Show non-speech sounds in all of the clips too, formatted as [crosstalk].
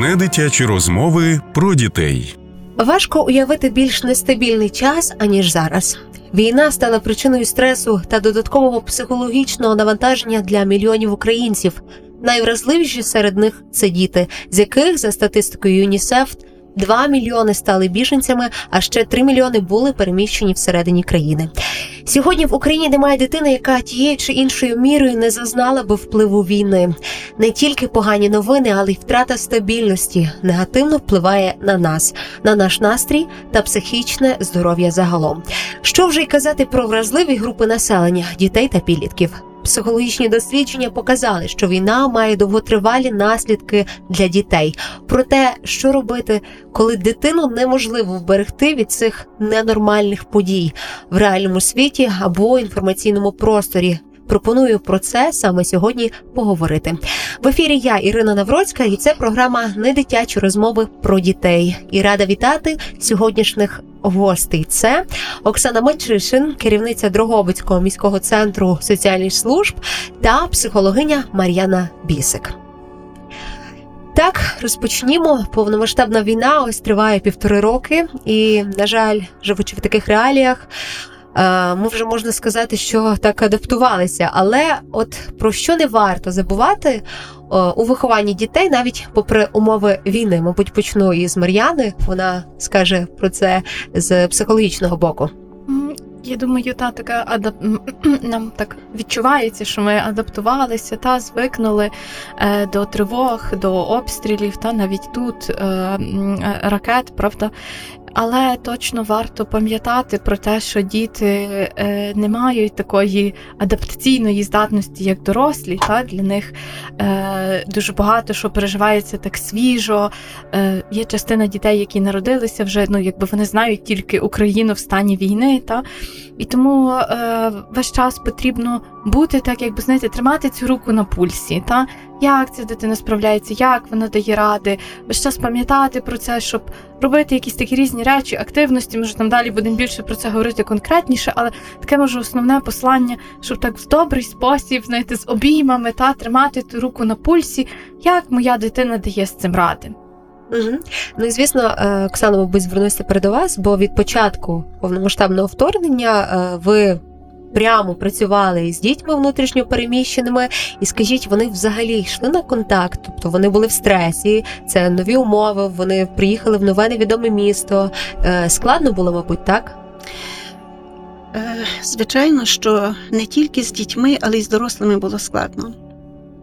Недитячі розмови про дітей. Важко уявити більш нестабільний час аніж зараз. Війна стала причиною стресу та додаткового психологічного навантаження для мільйонів українців. Найвразливіші серед них це діти, з яких за статистикою ЮНІСЕФ 2 мільйони стали біженцями, а ще 3 мільйони були переміщені всередині країни. Сьогодні в Україні немає дитини, яка тією чи іншою мірою не зазнала би впливу війни. Не тільки погані новини, але й втрата стабільності негативно впливає на нас, на наш настрій та психічне здоров'я загалом. Що вже й казати про вразливі групи населення дітей та підлітків. Психологічні дослідження показали, що війна має довготривалі наслідки для дітей. Про те, що робити, коли дитину неможливо вберегти від цих ненормальних подій в реальному світі або інформаційному просторі. Пропоную про це саме сьогодні поговорити. В ефірі я Ірина Навроцька, і це програма «Недитячі розмови про дітей. І рада вітати сьогоднішніх гостей. Це Оксана Мачишин, керівниця Дрогобицького міського центру соціальних служб та психологиня Мар'яна Бісик. Так, розпочнімо. Повномасштабна війна ось триває півтори роки, і, на жаль, живучи в таких реаліях, ми вже можна сказати, що так адаптувалися. Але от про що не варто забувати е, у вихованні дітей, навіть попри умови війни, мабуть, почну із Мар'яни. Вона скаже про це з психологічного боку. Я думаю, та така адап... нам так відчувається, що ми адаптувалися та звикнули е, до тривог, до обстрілів, та навіть тут е, е, ракет, правда. Але точно варто пам'ятати про те, що діти е, не мають такої адаптаційної здатності, як дорослі. Та Для них е, дуже багато що переживається так свіжо. Е, Є частина дітей, які народилися вже, ну якби вони знають тільки Україну в стані війни. Та? І тому весь час потрібно бути так, якби знаєте, тримати цю руку на пульсі. Та? Як ця дитина справляється, як вона дає ради, весь час пам'ятати про це, щоб робити якісь такі різні речі, активності. Може, там далі будемо більше про це говорити конкретніше, але таке може основне послання, щоб так в добрий спосіб, знаєте, з обіймами та тримати ту руку на пульсі, як моя дитина дає з цим ради. Угу. Ну і звісно, е, Оксана, мабуть, звернуся перед вас, бо від початку повномасштабного вторгнення е, ви прямо працювали з дітьми внутрішньо переміщеними, і скажіть, вони взагалі йшли на контакт, тобто вони були в стресі, це нові умови, вони приїхали в нове невідоме місто. Е, складно було, мабуть, так? Звичайно, що не тільки з дітьми, але й з дорослими було складно.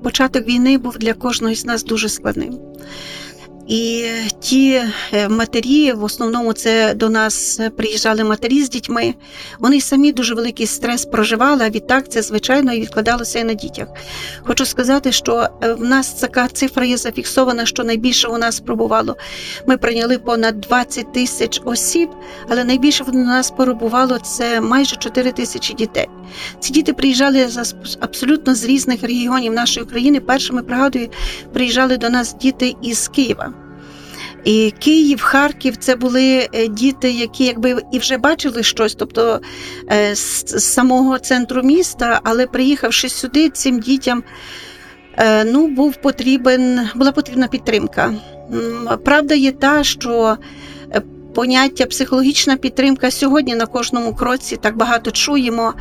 Початок війни був для кожного з нас дуже складним. І ті е, матері, в основному це до нас приїжджали матері з дітьми. Вони самі дуже великий стрес проживали. А відтак це звичайно і відкладалося і на дітях. Хочу сказати, що е, в нас така цифра є зафіксована, що найбільше у нас пробувало. Ми прийняли понад 20 тисяч осіб, але найбільше в нас перебувало це майже 4 тисячі дітей. Ці діти приїжджали абсолютно з різних регіонів нашої країни. Першими пригадую, приїжджали до нас діти із Києва. І Київ, Харків це були е, діти, які якби і вже бачили щось, тобто е, з самого центру міста, але приїхавши сюди, цим дітям е, ну, був потрібен, була потрібна підтримка. Правда є та, що поняття психологічна підтримка сьогодні на кожному кроці так багато чуємо.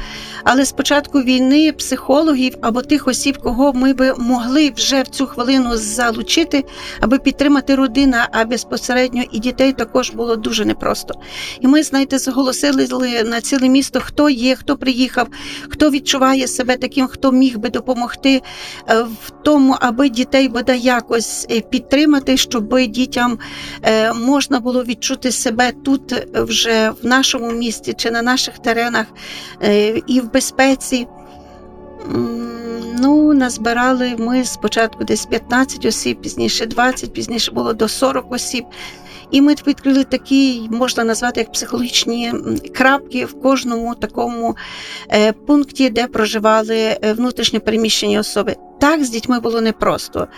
Але з початку війни психологів або тих осіб, кого ми би могли вже в цю хвилину залучити, аби підтримати родину, а безпосередньо і дітей також було дуже непросто. І ми, знаєте, зголосили на ціле місто, хто є, хто приїхав, хто відчуває себе таким, хто міг би допомогти е, в тому, аби дітей бодай якось е, підтримати, щоб дітям е, можна було відчути себе тут е, вже в нашому місті чи на наших теренах е, і в безпеці. Ну, назбирали ми спочатку десь 15 осіб, пізніше 20, пізніше було до 40 осіб. І ми відкрили такі, можна назвати як психологічні крапки в кожному такому е, пункті, де проживали внутрішньо переміщені особи. Так з дітьми було непросто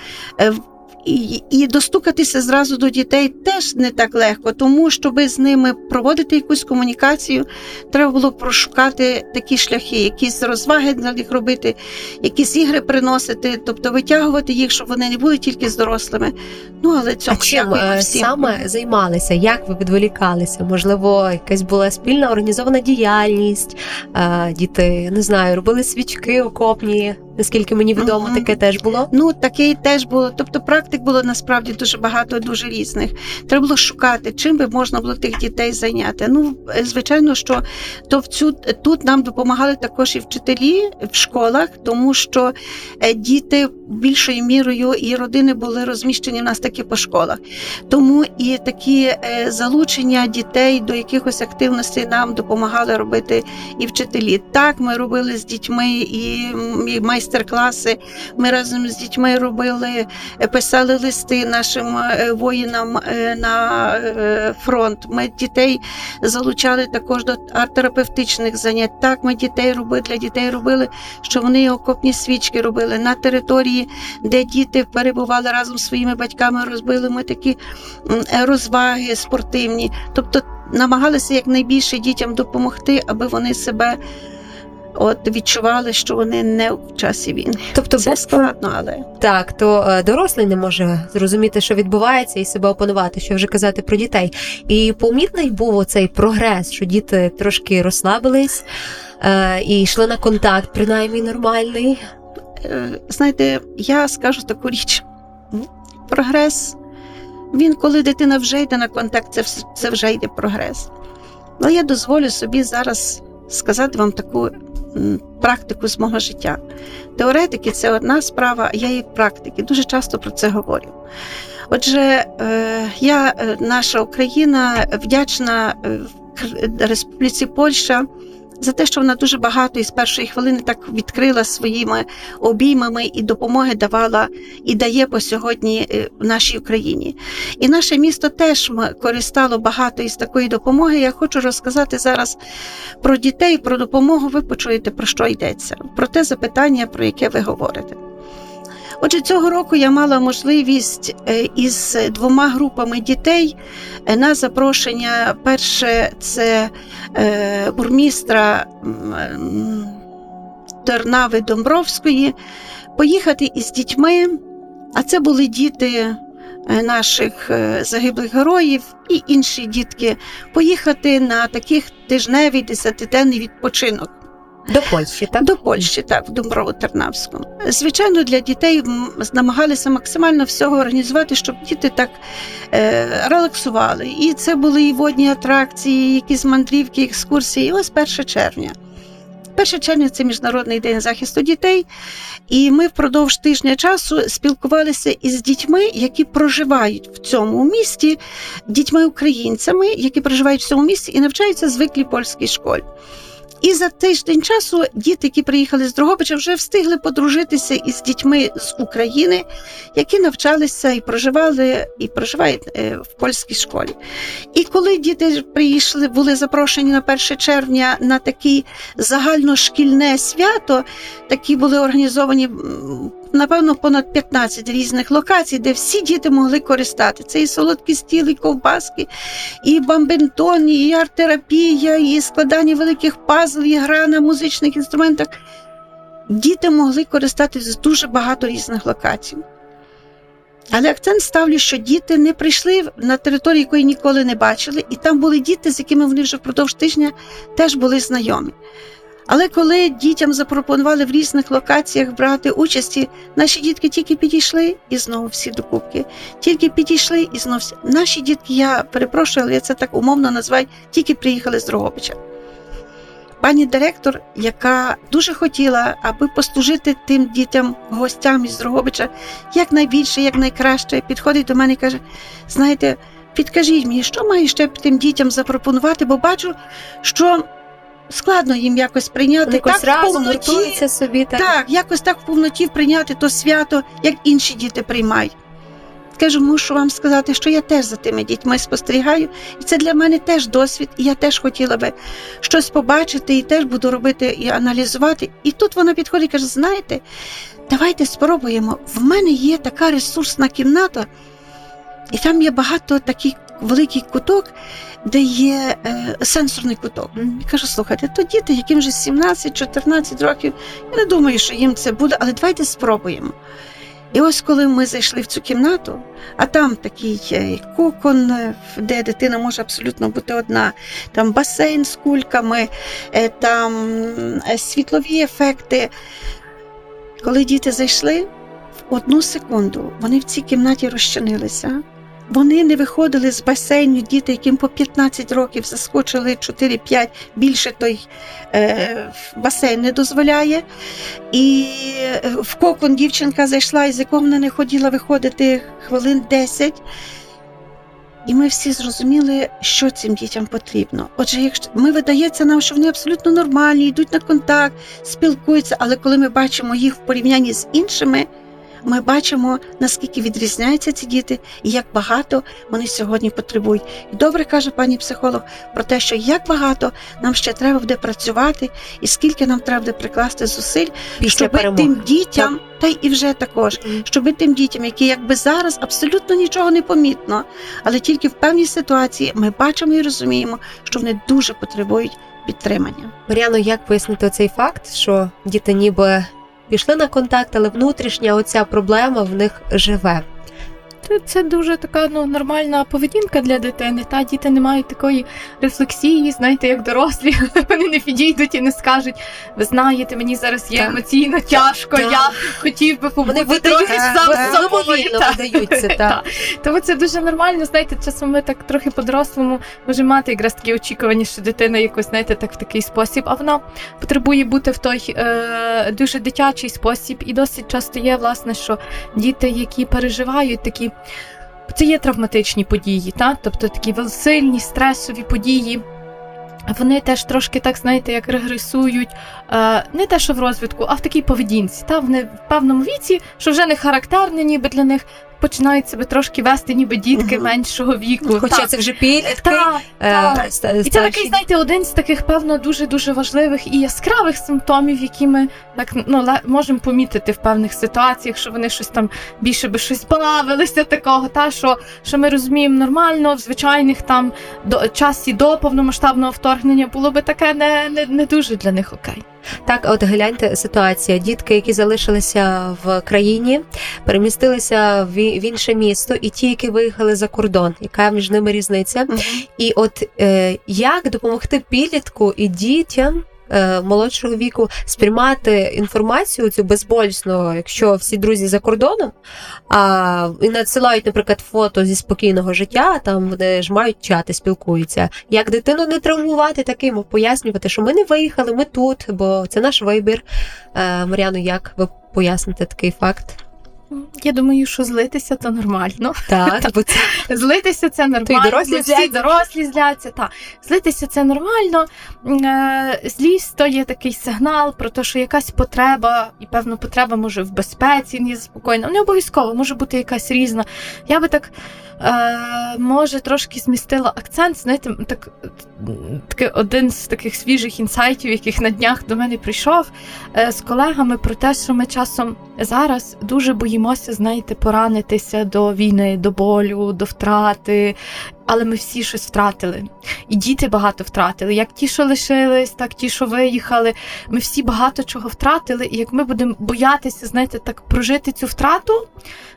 і, і достукатися зразу до дітей теж не так легко, тому щоб з ними проводити якусь комунікацію, треба було прошукати такі шляхи, якісь розваги для них робити, якісь ігри приносити, тобто витягувати їх, щоб вони не були тільки з дорослими. Ну але цьому А чим е, всім. саме займалися? Як ви відволікалися? Можливо, якась була спільна організована діяльність? Е, Діти не знаю, робили свічки окопні. Наскільки мені відомо, Мгм. таке теж було. Ну, таке теж було. Тобто практик було насправді дуже багато, дуже різних. Треба було шукати, чим би можна було тих дітей зайняти. Ну, е, звичайно, що то в цю тут нам допомагали також і вчителі в школах, тому що е, діти більшою мірою і родини були розміщені в нас таки по школах. Тому і такі е, залучення дітей до якихось активностей нам допомагали робити і вчителі. Так, ми робили з дітьми і, м, і майстер-класи. Ми разом з дітьми робили, е, писали листи нашим е, воїнам е, на фронт. Ми дітей залучали також до арт-терапевтичних занять. Так, ми дітей робили для дітей робили, що вони окопні свічки робили на території, де діти перебували разом з своїми батьками. Розбили ми такі розваги спортивні. Тобто намагалися якнайбільше дітям допомогти, аби вони себе. От відчували, що вони не в часі війни. Тобто, Це складно, але так, то е, дорослий не може зрозуміти, що відбувається, і себе опанувати, що вже казати про дітей. І помітний був оцей прогрес, що діти трошки розслабились е, і йшли на контакт, принаймні нормальний. Е, знаєте, я скажу таку річ: прогрес. Він, коли дитина вже йде на контакт, це, це вже йде прогрес. Але я дозволю собі зараз сказати вам таку практику з мого життя. Теоретики це одна справа, я і практики. Дуже часто про це говорю. Отже, е, я, е, наша Україна, вдячна е, Республіці Польща за те, що вона дуже багато із першої хвилини так відкрила своїми обіймами і допомоги давала і дає по сьогодні е, в нашій Україні. І наше місто теж користало багато із такої допомоги. Я хочу розказати зараз про дітей, про допомогу. Ви почуєте, про що йдеться, про те запитання, про яке ви говорите. Отже, цього року я мала можливість е, із двома групами дітей е, на запрошення. Перше це е, бурмістра Тернави Домбровської, поїхати із дітьми, а це були діти наших загиблих героїв і інші дітки, поїхати на таких тижневий десятиденний відпочинок. До Польщі, так? До Польщі, так, в Домброво-Тернавському. Звичайно, для дітей намагалися максимально всього організувати, щоб діти так е, релаксували. І це були і водні атракції, якісь мандрівки, екскурсії. І ось 1 червня. 1 червня це Міжнародний день захисту дітей, і ми впродовж тижня часу спілкувалися із дітьми, які проживають в цьому місті, дітьми-українцями, які проживають в цьому місті і навчаються звиклій польській школі. І за тиждень часу діти, які приїхали з Дрогобича, вже встигли подружитися із дітьми з України, які навчалися і проживали, і проживають е, в польській школі. І коли діти прийшли, були запрошені на 1 червня на таке загальношкільне свято, такі були організовані. Напевно, понад 15 різних локацій, де всі діти могли користати. Це і солодкі стіли, і ковбаски, і бамбентон, і арт-терапія, і складання великих пазлів, і гра на музичних інструментах. Діти могли користатися з дуже багато різних локацій. Але акцент ставлю, що діти не прийшли на територію, якої ніколи не бачили, і там були діти, з якими вони вже впродовж тижня теж були знайомі. Але коли дітям запропонували в різних локаціях брати участі, наші дітки тільки підійшли і знову всі докупки. Тільки підійшли і знову всі. Наші дітки, я перепрошую, але я це так умовно називаю, тільки приїхали з Дрогобича. Пані директор, яка дуже хотіла, аби послужити тим дітям, гостям із Дрогобича якнайбільше, якнайкраще, підходить до мене і каже: знаєте, підкажіть мені, що маю ще тим дітям запропонувати, бо бачу, що складно їм якось прийняти якось так в разом повноті. собі, так? Так, якось так в повноті прийняти то свято, як інші діти приймають. Кажу, мушу вам сказати, що я теж за тими дітьми спостерігаю, і це для мене теж досвід, і я теж хотіла би щось побачити, і теж буду робити і аналізувати. І тут вона підходить і каже: знаєте, давайте спробуємо. В мене є така ресурсна кімната, і там є багато такий великий куток, де є е, сенсорний куток. Я кажу, слухайте, то діти, яким вже 17-14 років, я не думаю, що їм це буде, але давайте спробуємо. І ось коли ми зайшли в цю кімнату, а там такий е, кокон, е, де дитина може абсолютно бути одна, там басейн з кульками, е, там світлові ефекти. Коли діти зайшли, в одну секунду вони в цій кімнаті розчинилися. Вони не виходили з басейну, діти, яким по 15 років заскочили 4-5, більше той е, басейн не дозволяє. І е, в кокон дівчинка зайшла, із якого вона не хотіла виходити хвилин 10. І ми всі зрозуміли, що цим дітям потрібно. Отже, якщо ми видається нам, що вони абсолютно нормальні, йдуть на контакт, спілкуються, але коли ми бачимо їх в порівнянні з іншими, ми бачимо, наскільки відрізняються ці діти і як багато вони сьогодні потребують. І добре каже пані психолог про те, що як багато нам ще треба буде працювати, і скільки нам треба буде прикласти зусиль, Після щоб перемоги. тим дітям, та й і вже також, щоб тим дітям, які якби зараз абсолютно нічого не помітно, але тільки в певній ситуації ми бачимо і розуміємо, що вони дуже потребують підтримання. Мар'яно, як пояснити цей факт, що діти ніби пішли на контакт, але внутрішня оця проблема в них живе. Це, це дуже така ну, нормальна поведінка для дитини. Та діти не мають такої рефлексії, знаєте, як дорослі. [laughs] Вони не підійдуть і не скажуть: ви знаєте, мені зараз є Так. емоційно тяжко, Так. я хотів би побути Вони трохи сам видаються. [laughs] Та. Тому це дуже нормально. Знаєте, часом ми так трохи по-дорослому можемо мати якраз такі очікування, що дитина якось, знаєте, так в такий спосіб, а вона потребує бути в той е, дуже дитячий спосіб. І досить часто є, власне, що діти, які переживають такі. Це є травматичні події, та? тобто такі сильні стресові події. Вони теж трошки так, знаєте, як регресують, е, не те, що в розвитку, а в такій поведінці. Та вони в певному віці, що вже не характерне, ніби для них починають себе трошки вести, ніби дітки меншого віку. Хоча Та. це вже підлітки. Та, е, та. ста- І це такий, знаєте, один з таких, певно, дуже дуже важливих і яскравих симптомів, які ми так ну можемо помітити в певних ситуаціях, що вони щось там більше би щось бавилися такого, та що, що ми розуміємо нормально в звичайних там до часі до повномасштабного вторгнення було би таке не, не, не дуже для них окей. Так, от гляньте ситуація. Дітки, які залишилися в країні, перемістилися в інше місто, і ті, які виїхали за кордон. Яка між ними різниця? І от е, як допомогти підлітку і дітям молодшого віку сприймати інформацію цю безболісно, якщо всі друзі за кордоном, а і надсилають, наприклад, фото зі спокійного життя, там вони ж мають чати, спілкуються. Як дитину не травмувати таким, пояснювати, що ми не виїхали, ми тут, бо це наш вибір. Е, Мар'яно, як ви поясните такий факт? Я думаю, що злитися то нормально. Так, бо це [laughs] Злитися це нормально. То й дорослі всі зляться. дорослі зляться. Та. Злитися це нормально. Е, Злість то є такий сигнал про те, що якась потреба, і певно, потреба може в безпеці, не заспокоєна. Не обов'язково, може бути якась різна. Я би так. Е, може, трошки змістила акцент. Знаєте, так, такий один з таких свіжих інсайтів, яких на днях до мене прийшов е, з колегами про те, що ми часом зараз дуже боїмося, знаєте, поранитися до війни, до болю, до втрати. Але ми всі щось втратили. І діти багато втратили. Як ті, що лишились, так ті, що виїхали. Ми всі багато чого втратили. І як ми будемо боятися, знаєте, так прожити цю втрату,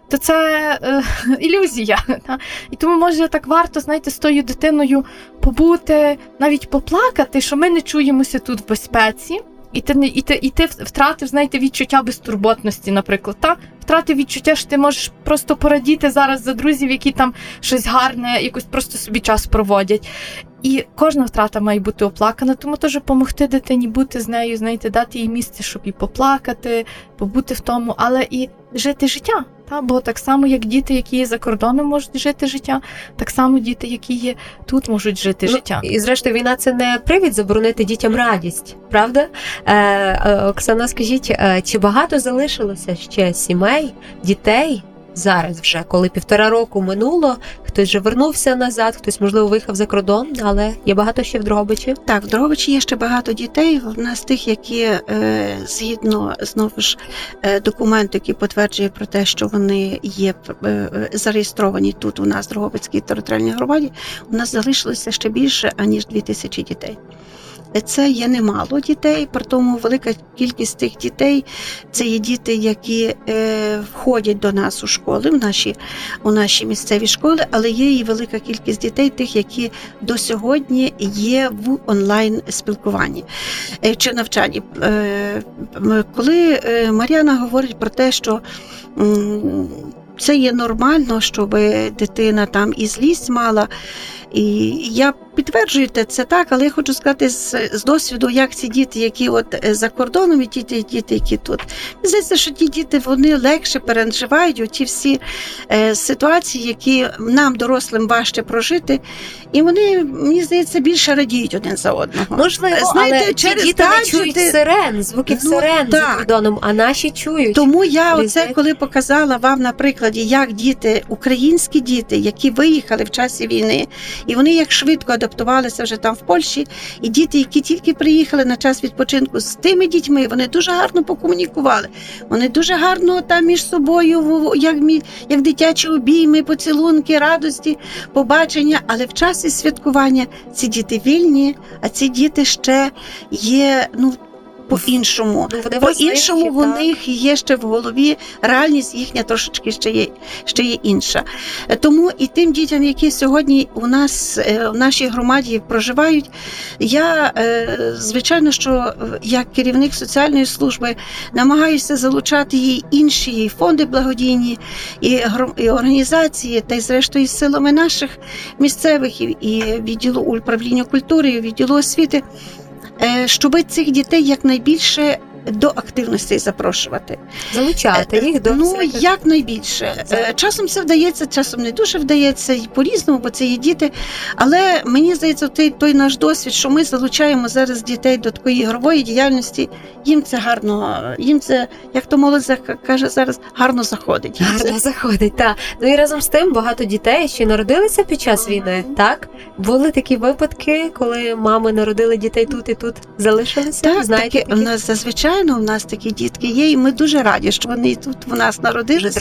то це е, [laughs] ілюзія. Та? І тому може так варто, знаєте, з тою дитиною побути, навіть поплакати, що ми не чуємося тут в безпеці. І ти не і ти, і ти втратив, знаєте, відчуття безтурботності, наприклад. Та втратив відчуття, що ти можеш просто порадіти зараз за друзів, які там щось гарне, якось просто собі час проводять. І кожна втрата має бути оплакана, тому теж допомогти дитині бути з нею, знаєте, дати їй місце, щоб і поплакати, побути в тому, але і жити життя. Та? Бо так само, як діти, які є за кордоном, можуть жити життя, так само діти, які є тут, можуть жити життя. Ну, і зрештою, війна це не привід заборонити дітям радість, правда? Е, е, Оксана, скажіть, е, чи багато залишилося ще сімей, дітей зараз, вже коли півтора року минуло, хтось вже вернувся назад, хтось можливо виїхав за кордон, але є багато ще в Дрогобичі. Так, в Дрогобичі є ще багато дітей. В нас тих, які е, згідно знову ж е, документу, який підтверджує про те, що вони є е, е, зареєстровані тут у нас в Дрогобицькій територіальній громаді, у нас залишилося ще більше аніж 2000 дітей. Це є немало дітей, при тому велика кількість тих дітей це є діти, які е, входять до нас у школи, в наші, у наші місцеві школи, але є і велика кількість дітей, тих, які до сьогодні є в онлайн спілкуванні е, чи навчанні. Е, коли е, Мар'яна говорить про те, що це є нормально, щоб дитина там і злість мала. І я підтверджую те, це так, але я хочу сказати з, з досвіду, як ці діти, які от е, за кордоном, і ті діти, які тут. Мені Здається, що ті діти вони легше переживають ті всі е, ситуації, які нам, дорослим, важче прожити, і вони, мені здається, більше радіють один за одного. Можливо, Знаєте, але через діти не чують сирен, звуків Ну, сирен за кордоном, а наші чують. Тому я оце, Різних. коли показала вам на прикладі, як діти, українські діти, які виїхали в часі війни, і вони як швидко адаптувалися вже там в Польщі, і діти, які тільки приїхали на час відпочинку з тими дітьми, вони дуже гарно покомунікували. Вони дуже гарно там між собою, як, як дитячі обійми, поцілунки, радості, побачення. Але в часі святкування ці діти вільні, а ці діти ще є ну по-іншому. Ну, По-іншому в них є ще в голові реальність їхня трошечки ще є, ще є інша. Тому і тим дітям, які сьогодні у нас е, в нашій громаді проживають, я е, звичайно, що е, як керівник соціальної служби намагаюся залучати і інші фонди благодійні, і, і організації, та й зрештою з силами наших місцевих і, відділу управління культури, і відділу освіти щоб цих дітей якнайбільше до активностей запрошувати. залучати їх до ну всяких- якнайбільше. Е, Часом це вдається, часом не дуже вдається і по-різному, бо це є діти. Але мені здається, той, той наш досвід, що ми залучаємо зараз дітей до такої ігрової діяльності, їм це гарно, їм це, як то молодь каже зараз, гарно заходить. Це Гарно заходить, так. Ну і разом з тим багато дітей ще народилися під час війни, так? Були такі випадки, коли мами народили дітей тут і тут залишилися. Так, Знаєте, такі, у нас зазвичай у нас такі дітки є, і ми дуже раді, що вони тут в нас народилися.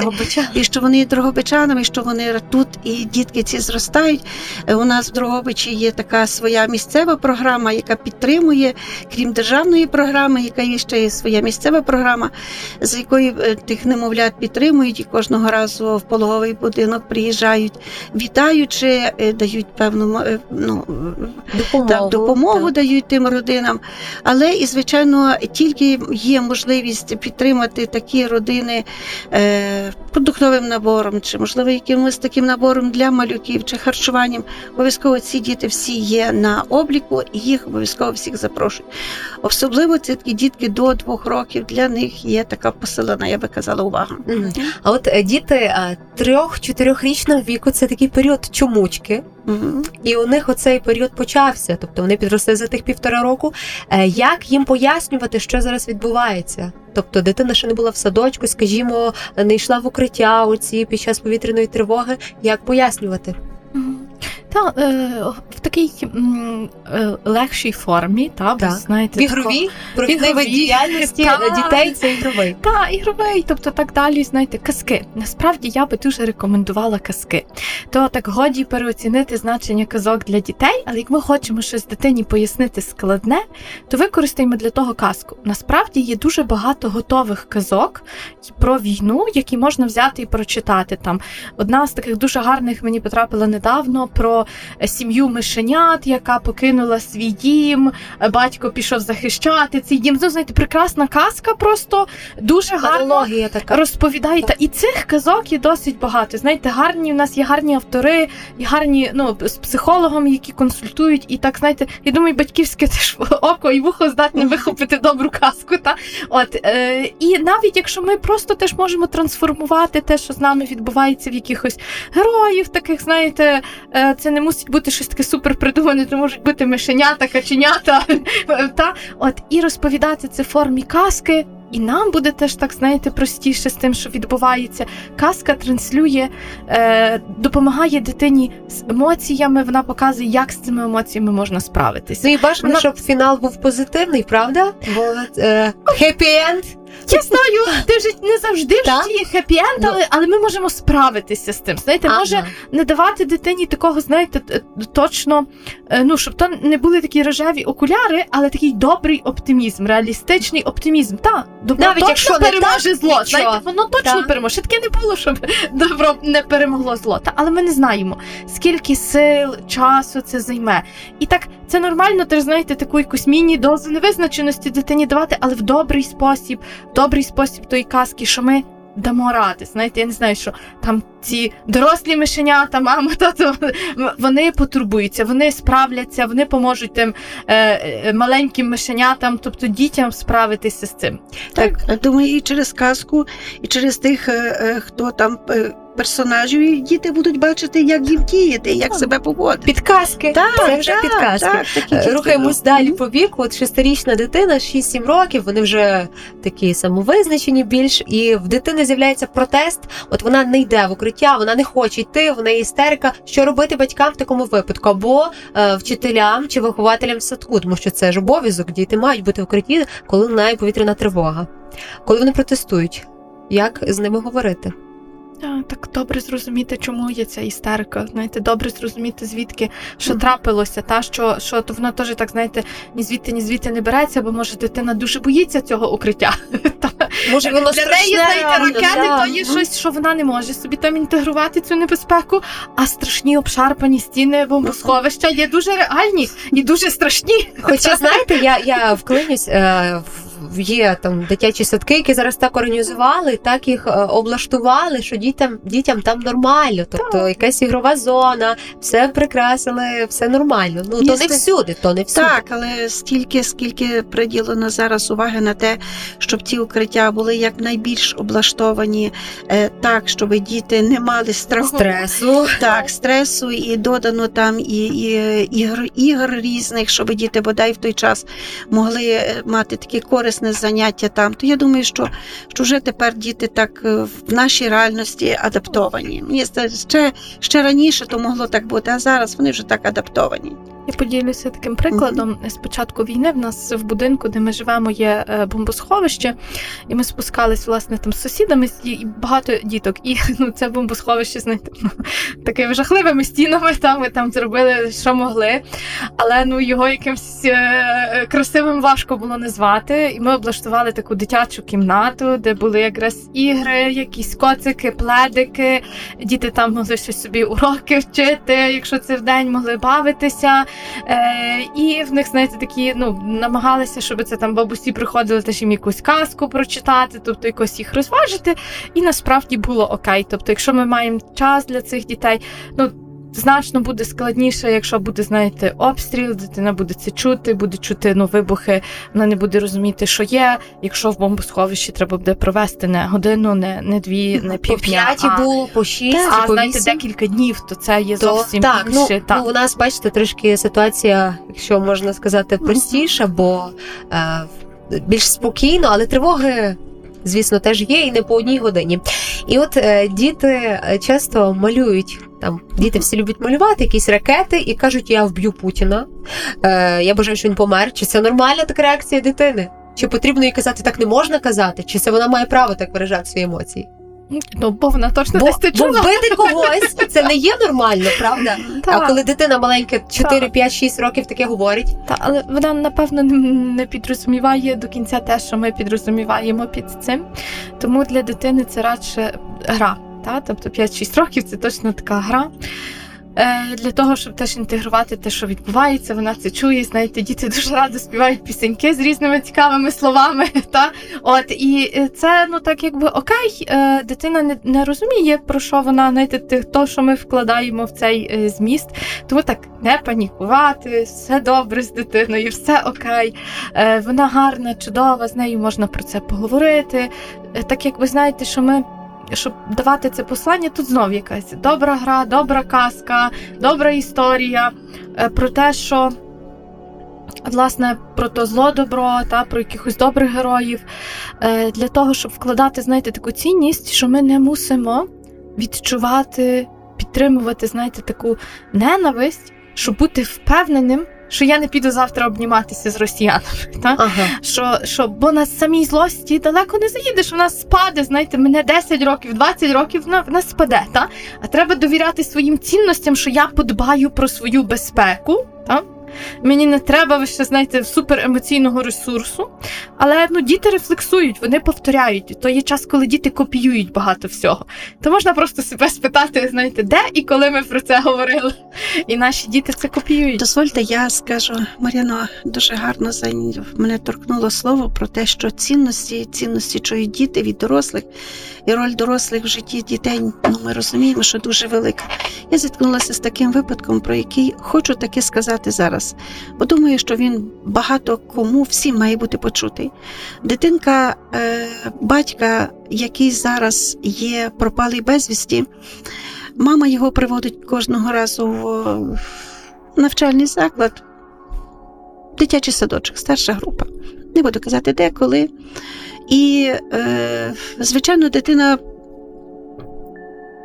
І що вони є дрогобичанами, що вони тут і дітки ці зростають. Е, У нас в Дрогобичі є така своя місцева програма, яка підтримує, крім державної програми, яка є ще є своя місцева програма, з якої е, тих немовлят підтримують і кожного разу в пологовий будинок приїжджають, вітаючи, е, дають певну ну, Допомогу. так, допомогу так. дають тим родинам. Але і звичайно, тільки є можливість підтримати такі родини е, продуктовим набором, чи можливо якимось таким набором для малюків чи харчуванням. Обов'язково ці діти всі є на обліку, і їх обов'язково всіх запрошують. Особливо це такі дітки до двох років. Для них є така посилена, я би казала, увага. А от е, діти е, трьох-чотирьохрічного віку це такий період чомучки. І у них оцей період почався, тобто вони підросли за тих півтора року. Е, Як їм пояснювати, що зараз відбувається? Тобто дитина ще не була в садочку, скажімо, не йшла в укриття оці під час повітряної тривоги. Як пояснювати? Та е, в такій е, легшій формі, та Так. знаєте, В ігровій провідний діяльності Так. дітей це ігровий. Та, ігровий, тобто так далі, знаєте, казки. Насправді я би дуже рекомендувала казки. То так годі переоцінити значення казок для дітей, але як ми хочемо щось дитині пояснити складне, то використаємо для того казку. Насправді є дуже багато готових казок про війну, які можна взяти і прочитати. Там одна з таких дуже гарних мені потрапила недавно про сім'ю мишенят, яка покинула свій дім. Батько пішов захищати цей дім. Ну, знаєте, прекрасна казка, просто дуже гарно така. розповідає. Та і цих казок є досить багато. Знаєте, гарні в нас є гарні автори, і гарні ну з психологом, які консультують. І так знаєте, я думаю, батьківське теж око і вухо здатне вихопити добру казку. Та от е, і навіть якщо ми просто теж можемо трансформувати те, що з нами відбувається в якихось героїв, таких знаєте, е, це не мусить бути щось таке супер придумане, це можуть бути мишенята, каченята. [laughs] Та от і розповідати це в формі казки. і нам буде теж так, знаєте, простіше з тим, що відбувається. Казка транслює, е, допомагає дитині з емоціями. Вона показує, як з цими емоціями можна справитися. Ну і бажано, Вона- щоб фінал був позитивний, правда? Бо е, happy end. Я знаю, ти ж не завжди в Так. житті є хеппі-енд, Ну. але, але ми можемо справитися з тим. Знаєте, може Ага. не давати дитині такого, знаєте, т- точно, е, ну щоб то не були такі рожеві окуляри, але такий добрий оптимізм, реалістичний оптимізм. Та добро Навіть точно якщо не переможе так, зло. нічого. Знаєте, воно точно Так. переможе. Ще таке не було, щоб [laughs] добро не перемогло зло. Та але ми не знаємо, скільки сил, часу це займе. І так це нормально, теж знаєте, таку якусь міні-дозу невизначеності дитині давати, але в добрий спосіб, в добрий спосіб тої казки, що ми. Дамо ради, знаєте, я не знаю, що там ці дорослі мишенята, мама, тато, [laughs] вони потурбуються, вони справляться, вони поможуть тим е, е, маленьким мишенятам, тобто дітям справитися з цим. Так, думаю, і через казку, і через тих, е, е, хто там е, персонажів, і діти будуть бачити, як їм діяти, як себе поводити. Підказки. це вже так, підказки. так, Е, Рухаємось далі по віку. От шестирічна дитина, 6-7 років, вони вже такі самовизначені більш, і в дитини з'являється протест. От вона не йде в укриття, вона не хоче йти, в неї істерика. Що робити батькам в такому випадку? Або е, вчителям чи вихователям в садку, тому що це ж обов'язок. Діти мають бути в укритті, коли лунає повітряна тривога, коли вони протестують. Як з ними говорити? Так добре зрозуміти, чому є ця істерика. Знаєте, добре зрозуміти, звідки що трапилося, та що, що то воно теж так, знаєте, ні звідти, ні звідти не береться, бо може дитина дуже боїться цього укриття. [laughs] Може, воно Для неї, знаєте, ракети то є щось, що вона не може собі там інтегрувати цю небезпеку, а страшні обшарпані стіни бомбосховища є дуже реальні і дуже страшні. Хоча знаєте, я, я вклинюсь. Е, в- Є там дитячі садки, які зараз так організували, так їх е, облаштували, що дітям дітям там нормально. Тобто якась ігрова зона, все прикрасили, все нормально. Ну то не всюди, то не всюди. Так, але стільки, скільки приділено зараз уваги на те, щоб ці укриття були якнайбільш облаштовані е, так, щоб діти не мали страху. Стресу. Так, стресу і додано там і, і ігор, ігор різних, щоб діти бодай в той час могли е, мати таке корисне заняття там. То я думаю, що, що вже тепер діти так е, в нашій реальності адаптовані. Мені ще, ще раніше то могло так бути, а зараз вони вже так адаптовані. Я поділюся таким прикладом. З початку війни в нас в будинку, де ми живемо, є е, бомбосховище, і ми спускались власне там з сусідами з- і багато діток. І ну це бомбосховище, знаєте, ну, [laughs] такими жахливими стінами. Там ми там зробили, що могли. Але ну його якимось е, красивим важко було назвати. І ми облаштували таку дитячу кімнату, де були якраз ігри, якісь коцики, пледики. Діти там могли щось собі уроки вчити, якщо це вдень могли бавитися. Е, і в них, знаєте, такі ну намагалися, щоб це там бабусі приходили теж їм якусь казку прочитати, тобто якось їх розважити. І насправді було окей. Тобто, якщо ми маємо час для цих дітей, ну. Значно буде складніше, якщо буде, знаєте, обстріл, дитина буде це чути, буде чути ну, вибухи, вона не буде розуміти, що є. Якщо в бомбосховищі треба буде провести не годину, не, не дві, не По п'яті було, по шість, а по знаєте, декілька днів, то це є То, зовсім так, ну, інше. ну, у нас, бачите, трошки ситуація, якщо можна сказати, простіша, бо е, більш спокійно, але тривоги, звісно, теж є і не по одній годині. І от е, діти е, часто малюють. Там діти всі люблять малювати якісь ракети і кажуть, я вб'ю Путіна. Е, я бажаю, що він помер. Чи це нормальна така реакція дитини? Чи потрібно їй казати так не можна казати? Чи це вона має право так виражати свої емоції? Ну, бо вона точно Бо, десь це бо вбити когось [laughs] це не є нормально, правда? Так. А коли дитина маленька 4, 5, 6 років таке говорить, Та, але вона напевно не підрозуміває до кінця те, що ми підрозуміваємо під цим. Тому для дитини це радше гра. Та? Тобто 5-6 років це точно така гра. Е, для того, щоб теж інтегрувати те, що відбувається, вона це чує. Знаєте, діти дуже радо співають пісеньки з різними цікавими словами. [laughs] Та? От, і е, це ну так якби окей, е, дитина не, не розуміє, про що вона, знаєте, то, що ми вкладаємо в цей зміст. Тому так не панікувати, все добре з дитиною, все окей. Вона гарна, чудова, з нею можна про це поговорити. Так як ви знаєте, що ми. Щоб давати це послання, тут знов якась добра гра, добра казка, добра історія е, про те, що власне про то зло добро, та про якихось добрих героїв, е, для того, щоб вкладати, знаєте, таку цінність, що ми не мусимо відчувати, підтримувати, знаєте, таку ненависть, щоб бути впевненим. Що я не піду завтра обніматися з росіянами, та? Ага. що, що бо на самій злості далеко не заїдеш, вона спаде. Знаєте, мене 10 років, 20 років вона, вона спаде. Та? А треба довіряти своїм цінностям, що я подбаю про свою безпеку. Та? Мені не треба ще, знаєте, суперемоційного ресурсу. Але ну, діти рефлексують, вони повторяють. То є час, коли діти копіюють багато всього. То можна просто себе спитати, знаєте, де і коли ми про це говорили. І наші діти це копіюють. Дозвольте, я скажу, Мар'яно, дуже гарно зайняв. Мене торкнуло слово про те, що цінності, цінності чують діти від дорослих, і роль дорослих в житті дітей, ну ми розуміємо, що дуже велика. Я зіткнулася з таким випадком, про який хочу таки сказати зараз, бо думаю, що він багато кому всім має бути почутий. Дитинка е, батька, який зараз є пропалий безвісті, мама його приводить кожного разу в навчальний заклад, дитячий садочок, старша група. Не буду казати де, коли. І, е, звичайно, дитина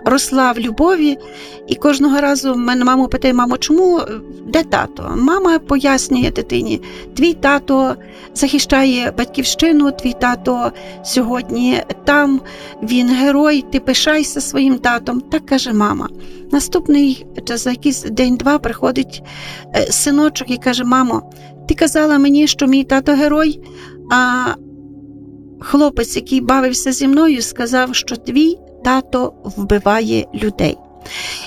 росла в любові, і кожного разу мене мама питає, мамо, чому де тато? Мама пояснює дитині, твій тато захищає батьківщину, твій тато сьогодні там, він герой, ти пишайся своїм татом. Так каже мама. Наступний за якийсь день-два приходить е, синочок і каже: Мамо, ти казала мені, що мій тато герой, а хлопець, який бавився зі мною, сказав, що твій тато вбиває людей.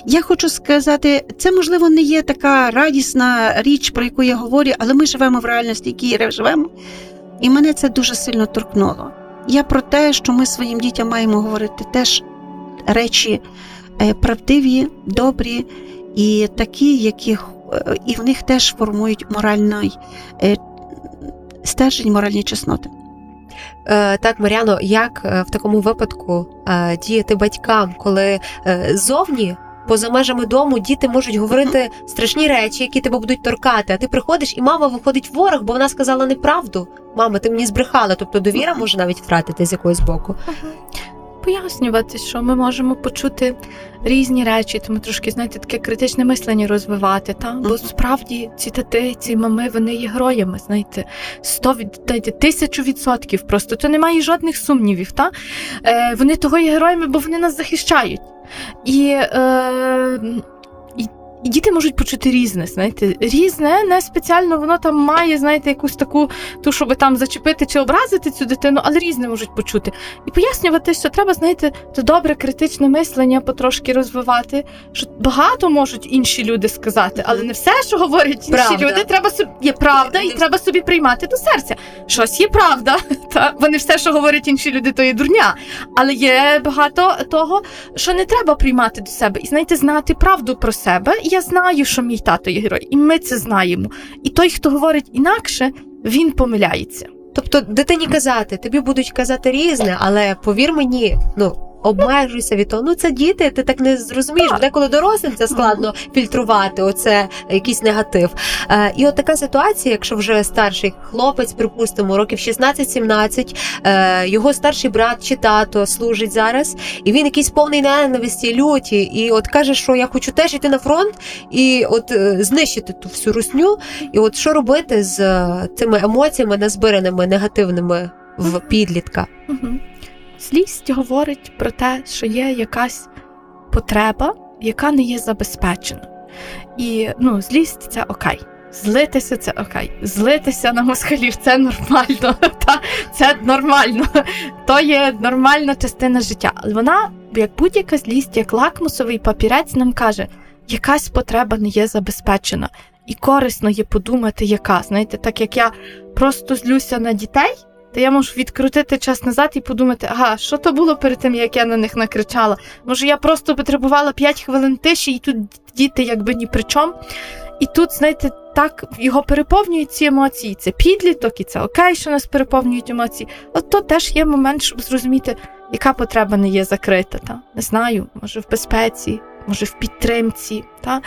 Я хочу сказати, це можливо не є така радісна річ, про яку я говорю, але ми живемо в реальності, якій живемо, і мене це дуже сильно торкнуло. Я про те, що ми своїм дітям маємо говорити теж речі е, правдиві, добрі і такі, які е, і в них теж формують моральний е, стержень, моральні чесноти. Е, так, Мар'яно, як е, в такому випадку е, діяти батькам, коли зовні. Поза межами дому діти можуть говорити страшні речі, які тебе будуть торкати. А ти приходиш, і мама виходить ворог, бо вона сказала неправду. Мама, ти мені збрехала. Тобто довіра може навіть втратити з якогось боку. Пояснювати, що ми можемо почути різні речі, тому трошки, знаєте, таке критичне мислення розвивати. Та? Бо справді ці тати, ці мами, вони є героями, знаєте, сто від тисячу відсотків. Просто то немає жодних сумнівів. Та? Е, вони того є героями, бо вони нас захищають. І, е, і, діти можуть почути різне, знаєте, різне, не спеціально воно там має, знаєте, якусь таку, ту, щоб там зачепити чи образити цю дитину, але різне можуть почути. І пояснювати, що треба, знаєте, то добре критичне мислення потрошки розвивати, що багато можуть інші люди сказати, але не все, що говорять інші Правда. люди, треба собі є правда, і треба собі приймати до серця. Щось є правда, [laughs] та вони все, що говорять інші люди, то є дурня. Але є багато того, що не треба приймати до себе, і знаєте, знати правду про себе. І я знаю, що мій тато є герой, і ми це знаємо. І той, хто говорить інакше, він помиляється. Тобто дитині казати, тобі будуть казати різне, але повір мені, ну. Обмежуйся від того. Ну це діти, ти так не зрозумієш. Так. Деколи дорослим це складно фільтрувати, оце якийсь негатив. Е, і от така ситуація, якщо вже старший хлопець, припустимо, років 16-17, е, його старший брат чи тато служить зараз, і він якийсь повний ненависті, люті, і от каже, що я хочу теж йти на фронт і от е, знищити ту всю русню. І от що робити з е, цими емоціями, назбираними негативними в підлітка? Угу. Злість говорить про те, що є якась потреба, яка не є забезпечена. І ну, злість це окей. Злитися це окей. Злитися на москалів це нормально. [laughs] Та, це нормально. То є нормальна частина життя. Але вона, як будь-яка злість, як лакмусовий папірець, нам каже, якась потреба не є забезпечена. І корисно є подумати, яка. Знаєте, так як я просто злюся на дітей, то я можу відкрутити час назад і подумати, ага, що то було перед тим, як я на них накричала. Може, я просто потребувала 5 хвилин тиші, і тут діти якби ні при чому. І тут, знаєте, так його переповнюють ці емоції. Це підліток, і це окей, що нас переповнюють емоції. От то теж є момент, щоб зрозуміти, яка потреба не є закрита. Та? Не знаю, може в безпеці, може в підтримці. Та?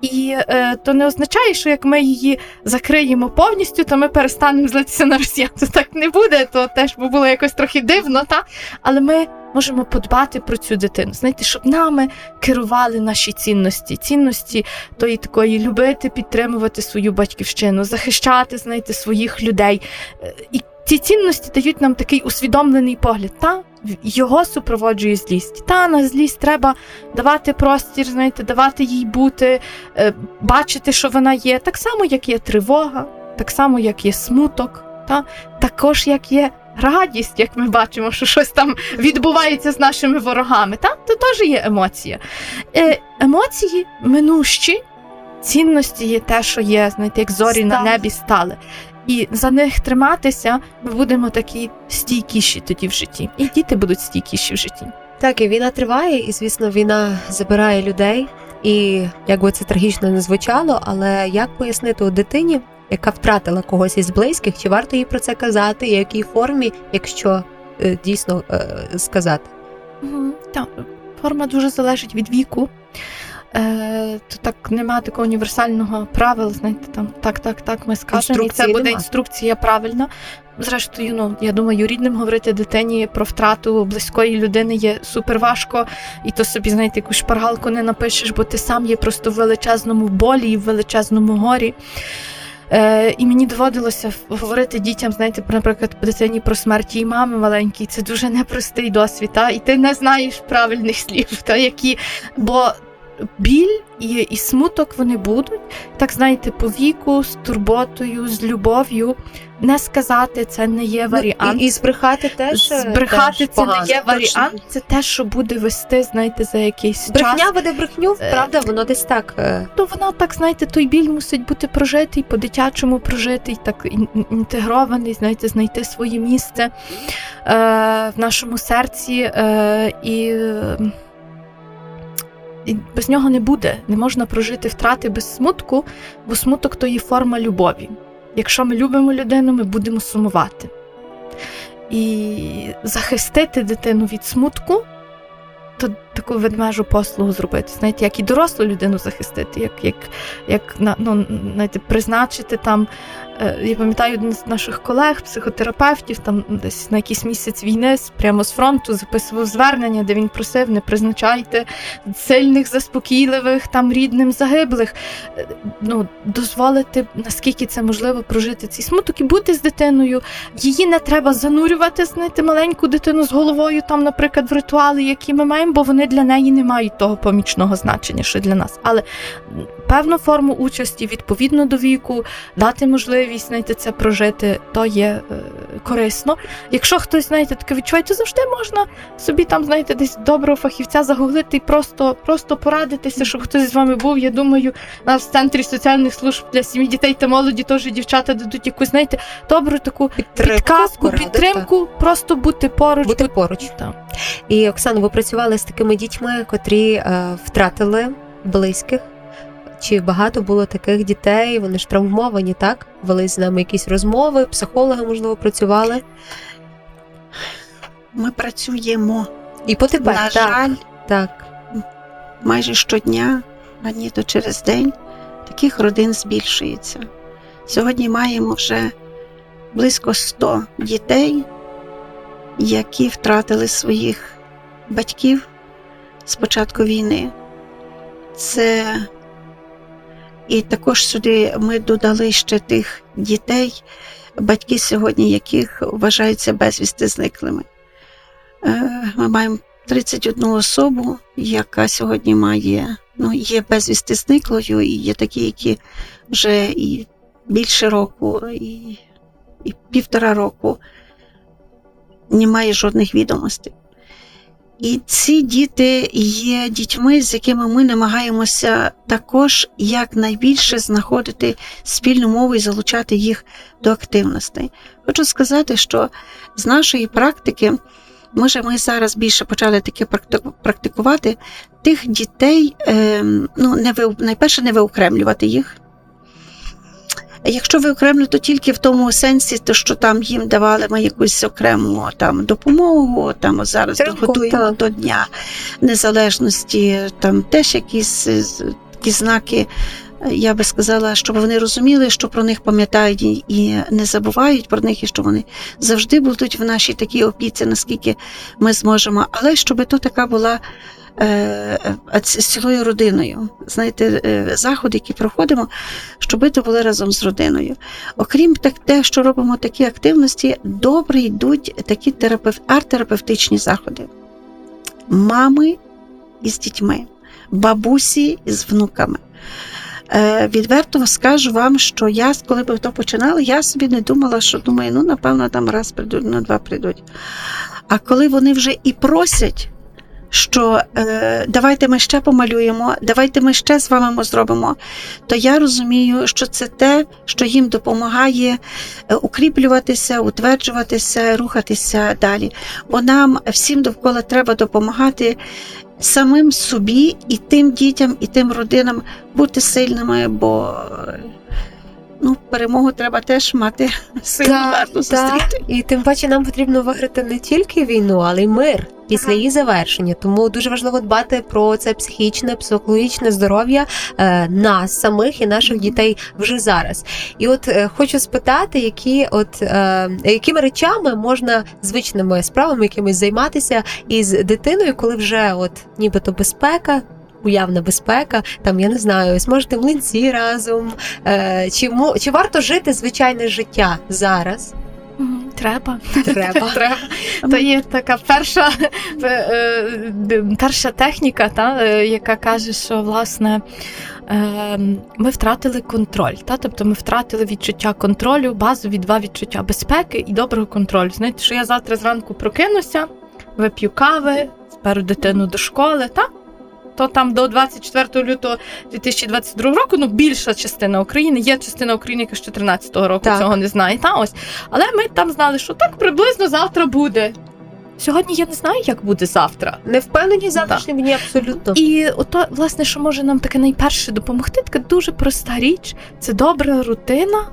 І е, то не означає, що як ми її закриємо повністю, то ми перестанемо злитися на росіян. Це так не буде, то теж би було якось трохи дивно, та? але ми можемо подбати про цю дитину, знаєте, щоб нами керували наші цінності, цінності тої такої любити, підтримувати свою батьківщину, захищати, знаєте, своїх людей. Е, І ці цінності дають нам такий усвідомлений погляд. Та його супроводжує злість. Та на злість треба давати простір, знаєте, давати їй бути, е, бачити, що вона є, так само, як є тривога, так само, як є смуток, та також як є. Радість, як ми бачимо, що щось там відбувається з нашими ворогами, та? це теж є емоція. Е, Емоції минущі, цінності є те, що є, знаєте, як зорі на небі стали. І за них триматися ми будемо такі стійкіші тоді в житті. І діти будуть стійкіші в житті. Так, і війна триває, і звісно, війна забирає людей. І як би це трагічно не звучало, але як пояснити у дитині, яка втратила когось із близьких, чи варто їй про це казати, і в якій формі, якщо е, дійсно е, сказати? Так, форма дуже залежить від віку. Е, то так нема такого універсального правил, знаєте, там так, так, так, ми скажемо, і це буде нема. інструкція правильна. Зрештою, ну я думаю, рідним говорити дитині про втрату близької людини є супер важко, і то собі, знаєте, якусь шпаргалку не напишеш, бо ти сам є просто в величезному болі і в величезному горі. Е, і мені доводилося говорити дітям, знаєте, наприклад, дитині про смерть її мами маленькій. Це дуже непростий досвід, та? і ти не знаєш правильних слів, та, які, бо біль і, і смуток вони будуть, так знаєте, по віку, з турботою, з любов'ю. Не сказати це не є варіант. Ну, і, і збрехати теж е, Збрехати теж це погано. не є Точно. варіант, це те, що буде вести, знаєте, за якийсь Брехня час. веде брехню, Е, правда, воно десь так. Ну, воно так, знаєте, той біль мусить бути прожитий, по-дитячому прожитий, так ін- інтегрований, знаєте, знайти своє місце е, в нашому серці. Е, і, і без нього не буде. Не можна прожити втрати без смутку, бо смуток то є форма любові. Якщо ми любимо людину, ми будемо сумувати. І захистити дитину від смутку то таку ведмежу послугу зробити. Знаєте, як і дорослу людину захистити, як, як, як ну, знаєте, призначити там. е, Я пам'ятаю один з наших колег, психотерапевтів, там десь на якийсь місяць війни прямо з фронту записував звернення, де він просив: не призначайте сильних, заспокійливих, там рідним загиблих. Е, Ну, дозволити, наскільки це можливо, прожити цей смуток і бути з дитиною. Її не треба занурювати, знаєте, маленьку дитину з головою, там, наприклад, в ритуали, які ми маємо, бо вони для неї не мають того помічного значення, що для нас. Але певну форму участі відповідно до віку, дати можливість знаєте, це прожити, то є е, корисно. Якщо хтось, знаєте, таке відчуває, то завжди можна собі там, знаєте, десь доброго фахівця загуглити і просто, просто порадитися, щоб хтось з вами був. Я думаю, нас в центрі соціальних служб для сім'ї дітей та молоді теж дівчата дадуть якусь, знаєте, добру таку Підтримку, підказку, підтримку, просто бути поруч. Бути поруч. Так. І Оксано, ви працювали з такими дітьми, котрі е, втратили близьких. Чи багато було таких дітей? Вони ж травмовані, так? Вели з нами якісь розмови, психологи, можливо, працювали. Ми працюємо. І потепер, На так, жаль, так. майже щодня, а ні то через день, таких родин збільшується. Сьогодні маємо вже близько 100 дітей, які втратили своїх батьків з початку війни. Це і також сюди ми додали ще тих дітей, батьки сьогодні яких вважаються безвісти зниклими. Е, Ми маємо 31 особу, яка сьогодні має, ну, є безвісти зниклою, і є такі, які вже і більше року, і, і півтора року немає жодних відомостей. І ці діти є дітьми, з якими ми намагаємося також якнайбільше знаходити спільну мову і залучати їх до активностей. Хочу сказати, що з нашої практики ми же ми зараз більше почали таке практи- практикувати тих дітей, ем, ну, не ви, найперше, не виокремлювати їх. Якщо ви окремо, то тільки в тому сенсі, то що там їм давали ми якусь окрему там допомогу. Там зараз готуємо до Дня Незалежності, там теж якісь е, такі знаки. е, Я би сказала, щоб вони розуміли, що про них пам'ятають і- не забувають про них, і що вони завжди будуть в нашій такій опіці, наскільки ми зможемо. Але щоб то така була з з цілою родиною. Знаєте, е, заходи, які проходимо, щоб це були разом з родиною. Окрім так, те, що робимо такі активності, добре йдуть такі терапев... арт-терапевтичні заходи. Мами із дітьми, бабусі із внуками. Е, відверто скажу вам, що я, коли би то починала, я собі не думала, що думаю, ну, напевно, там раз прийдуть, на два прийдуть. А коли вони вже і просять, що е, давайте ми ще помалюємо, давайте ми ще з вами зробимо, то я розумію, що це те, що їм допомагає е, укріплюватися, утверджуватися, рухатися далі. Бо нам всім довкола треба допомагати самим собі і тим дітям, і тим родинам бути сильними, бо ну, перемогу треба теж мати [laughs] силу гарно зустріти. І тим паче нам потрібно виграти не тільки війну, але й мир після її завершення. Тому дуже важливо дбати про це психічне, психологічне здоров'я е, нас самих і наших дітей вже зараз. І от е, хочу спитати, які от е, якими речами можна звичними справами якимись займатися із дитиною, коли вже от нібито безпека. Уявна безпека, там я не знаю, зможете млинці разом. Е, чи, чи варто жити звичайне життя зараз? Треба. Треба. [laughs] Треба. То є така перша, е, е, перша техніка, та, е, яка каже, що власне ми втратили контроль. Та? Тобто ми втратили відчуття контролю, базові два відчуття безпеки і доброго контролю. Знаєте, що я завтра зранку прокинуся, вип'ю кави, зберу дитину до школи, та? То там до 24 лютого 2022 року, ну більша частина України, є частина України, яка з 2014 року Так. цього не знає. Та ось але ми там знали, що так приблизно завтра буде. Сьогодні я не знаю, як буде завтра. Не впевнені в завтрашньому дні абсолютно. І ото, власне, що може нам таке найперше допомогти, така дуже проста річ. Це добра рутина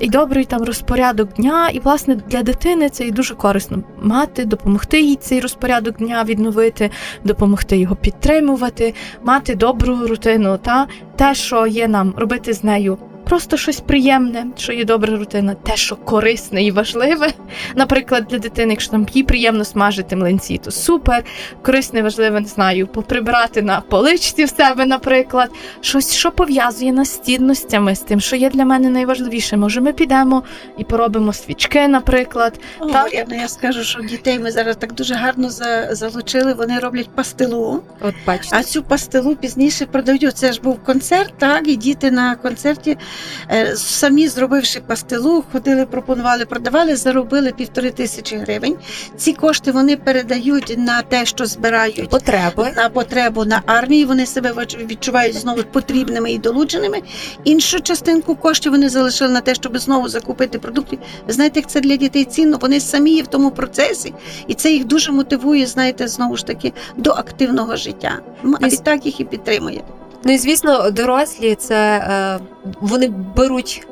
і добрий там розпорядок дня. І, власне, для дитини це і дуже корисно мати, допомогти їй цей розпорядок дня відновити, допомогти його підтримувати, мати добру рутину, та те, що є нам робити з нею. Просто щось приємне, що є добра рутина, те, що корисне і важливе. Наприклад, для дитини, якщо там їй приємно смажити млинці, то супер. Корисне, важливе, не знаю, поприбирати на поличці в себе, наприклад, щось, що пов'язує нас з цінностями, з тим, що є для мене найважливіше. Може, ми підемо і поробимо свічки, наприклад. О, Так. Мар'яна, я скажу, що дітей ми зараз так дуже гарно за, залучили. Вони роблять пастилу, От бачите. а цю пастилу пізніше продають. Це ж був концерт, так, і діти на концерті, самі зробивши пастилу, ходили, пропонували, продавали, заробили півтори тисячі гривень. Ці кошти вони передають на те, що збирають. Потреби. На потребу на армії вони себе відч- відчувають знову потрібними і долученими. Іншу частинку коштів вони залишили на те, щоб знову закупити продукти. Ви знаєте, як це для дітей цінно? Вони самі є в тому процесі, і це їх дуже мотивує, знаєте, знову ж таки, до активного життя. А відтак їх і підтримує. Ну і звісно, дорослі це е, вони беруть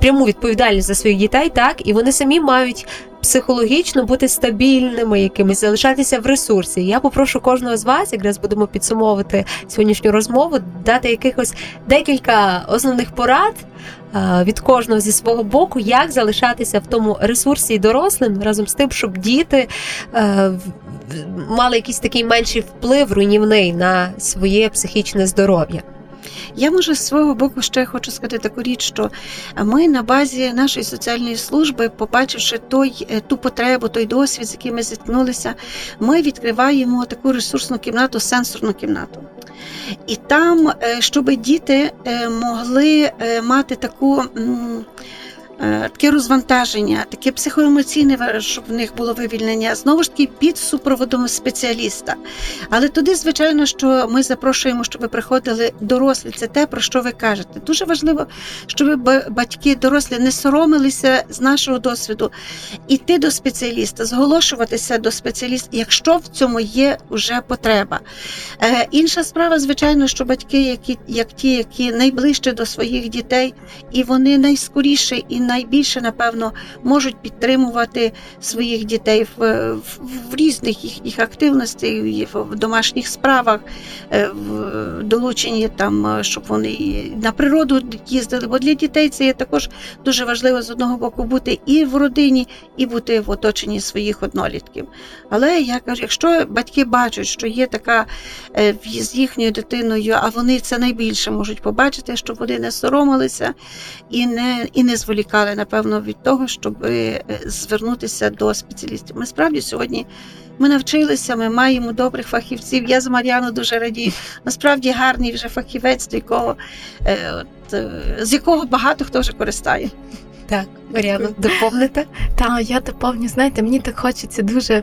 пряму відповідальність за своїх дітей, так і вони самі мають психологічно бути стабільними, якимись залишатися в ресурсі. Я попрошу кожного з вас, якраз будемо підсумовувати сьогоднішню розмову, дати якихось декілька основних порад. е, Від кожного зі свого боку, як залишатися в тому ресурсі і дорослим разом з тим, щоб діти е, мали якийсь такий менший вплив руйнівний на своє психічне здоров'я. Я може з свого боку ще хочу сказати таку річ, що ми на базі нашої соціальної служби, побачивши той, е, ту потребу, той досвід, з яким ми зіткнулися, ми відкриваємо таку ресурсну кімнату, сенсорну кімнату. І там, е, щоб діти е, могли мати таку. Е, таке розвантаження, таке психоемоційне, щоб в них було вивільнення, знову ж таки під супроводом спеціаліста. Але туди, звичайно, що ми запрошуємо, щоб ви приходили дорослі. Це те, про що ви кажете. Дуже важливо, щоб батьки дорослі не соромилися з нашого досвіду іти до спеціаліста, зголошуватися до спеціаліста, якщо в цьому є вже потреба. Е, інша справа, звичайно, що батьки, які як ті, які найближче до своїх дітей, і вони найскоріше і найбільше, напевно, можуть підтримувати своїх дітей в, в, в різних їхніх активностях, в, домашніх справах, е, в долученні там, е, щоб вони на природу їздили. Бо для дітей це є також дуже важливо з одного боку бути і в родині, і бути в оточенні своїх однолітків. Але я кажу, якщо батьки бачать, що є така е, з їхньою дитиною, а вони це найбільше можуть побачити, щоб вони не соромилися і не, і не зволікали, напевно, від того, щоб е, звернутися до спеціалістів. Ми справді сьогодні. Ми навчилися, ми маємо добрих фахівців. Я з Мар'яну дуже радію. Насправді гарний вже фахівець, до якого, е, е, з якого багато хто вже користає. Так, Мар'яно, доповните. Та я доповню, знаєте, мені так хочеться дуже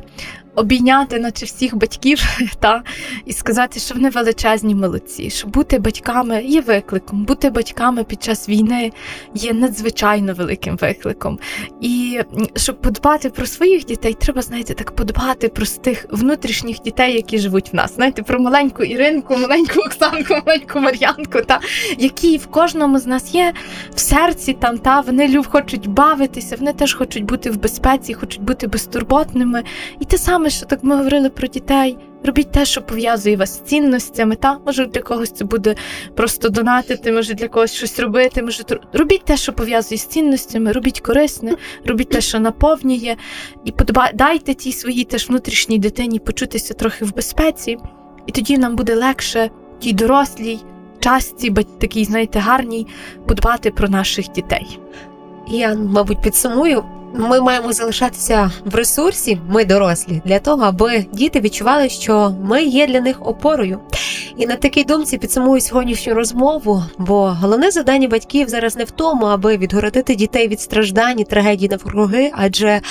обійняти, наче всіх батьків, [laughs] та і сказати, що вони величезні молодці. Що бути батьками є викликом, бути батьками під час війни є надзвичайно великим викликом. І щоб подбати про своїх дітей, треба, знаєте, так подбати про тих внутрішніх дітей, які живуть в нас. Знаєте, про маленьку Іринку, маленьку Оксанку, маленьку Мар'янку, та які в кожному з нас є в серці там, та вони люб хочуть бавитися, вони теж хочуть бути в безпеці, хочуть бути безтурботними. І те саме, що так ми говорили про дітей. Робіть те, що пов'язує вас з цінностями. Та може для когось це буде просто донатити, може для когось щось робити. Може робіть те, що пов'язує з цінностями, робіть корисне, робіть те, що наповнює, і подба... дайте тій своїй теж внутрішній дитині почутися трохи в безпеці, і тоді нам буде легше тій дорослій часті, бать такій, знаєте, гарній, подбати про наших дітей. Я, мабуть, підсумую. Ми маємо залишатися в ресурсі, ми дорослі, для того, аби діти відчували, що ми є для них опорою. І на такій думці підсумую сьогоднішню розмову, бо головне завдання батьків зараз не в тому, аби відгородити дітей від страждань і трагедій навкруги, адже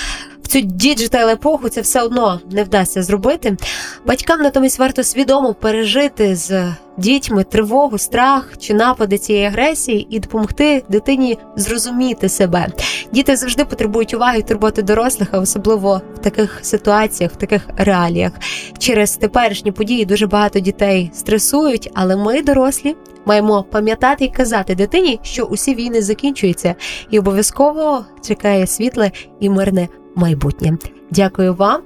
в цю digital епоху це все одно не вдасться зробити. Батькам натомість варто свідомо пережити з дітьми тривогу, страх чи напади цієї агресії і допомогти дитині зрозуміти себе. Діти завжди потребують уваги і турботи дорослих, а особливо в таких ситуаціях, в таких реаліях. Через теперішні події дуже багато дітей стресують, але ми, дорослі, маємо пам'ятати і казати дитині, що усі війни закінчуються, і обов'язково чекає світле і мирне майбутнє. Дякую вам.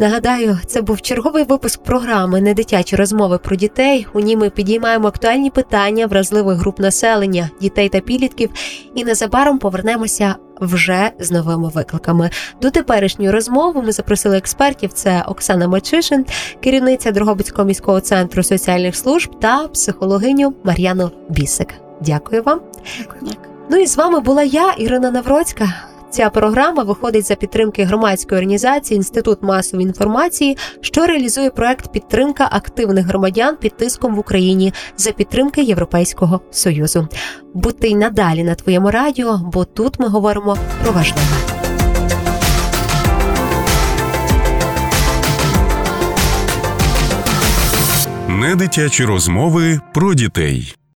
Нагадаю, це був черговий випуск програми «Недитячі розмови про дітей. У ній ми підіймаємо актуальні питання вразливих груп населення, дітей та підлітків, і незабаром повернемося вже з новими викликами. До теперішньої розмови ми запросили експертів: це Оксана Мачишин, керівниця Дрогобицького міського центру соціальних служб та психологиню Мар'яну Бісик. Дякую вам. Дякую. Ну і з вами була я, Ірина Навроцька. Ця програма виходить за підтримки громадської організації Інститут масової інформації, що реалізує проект підтримка активних громадян під тиском в Україні за підтримки Європейського союзу. Будьте й надалі на твоєму радіо, бо тут ми говоримо про важливе. Недитячі розмови про дітей.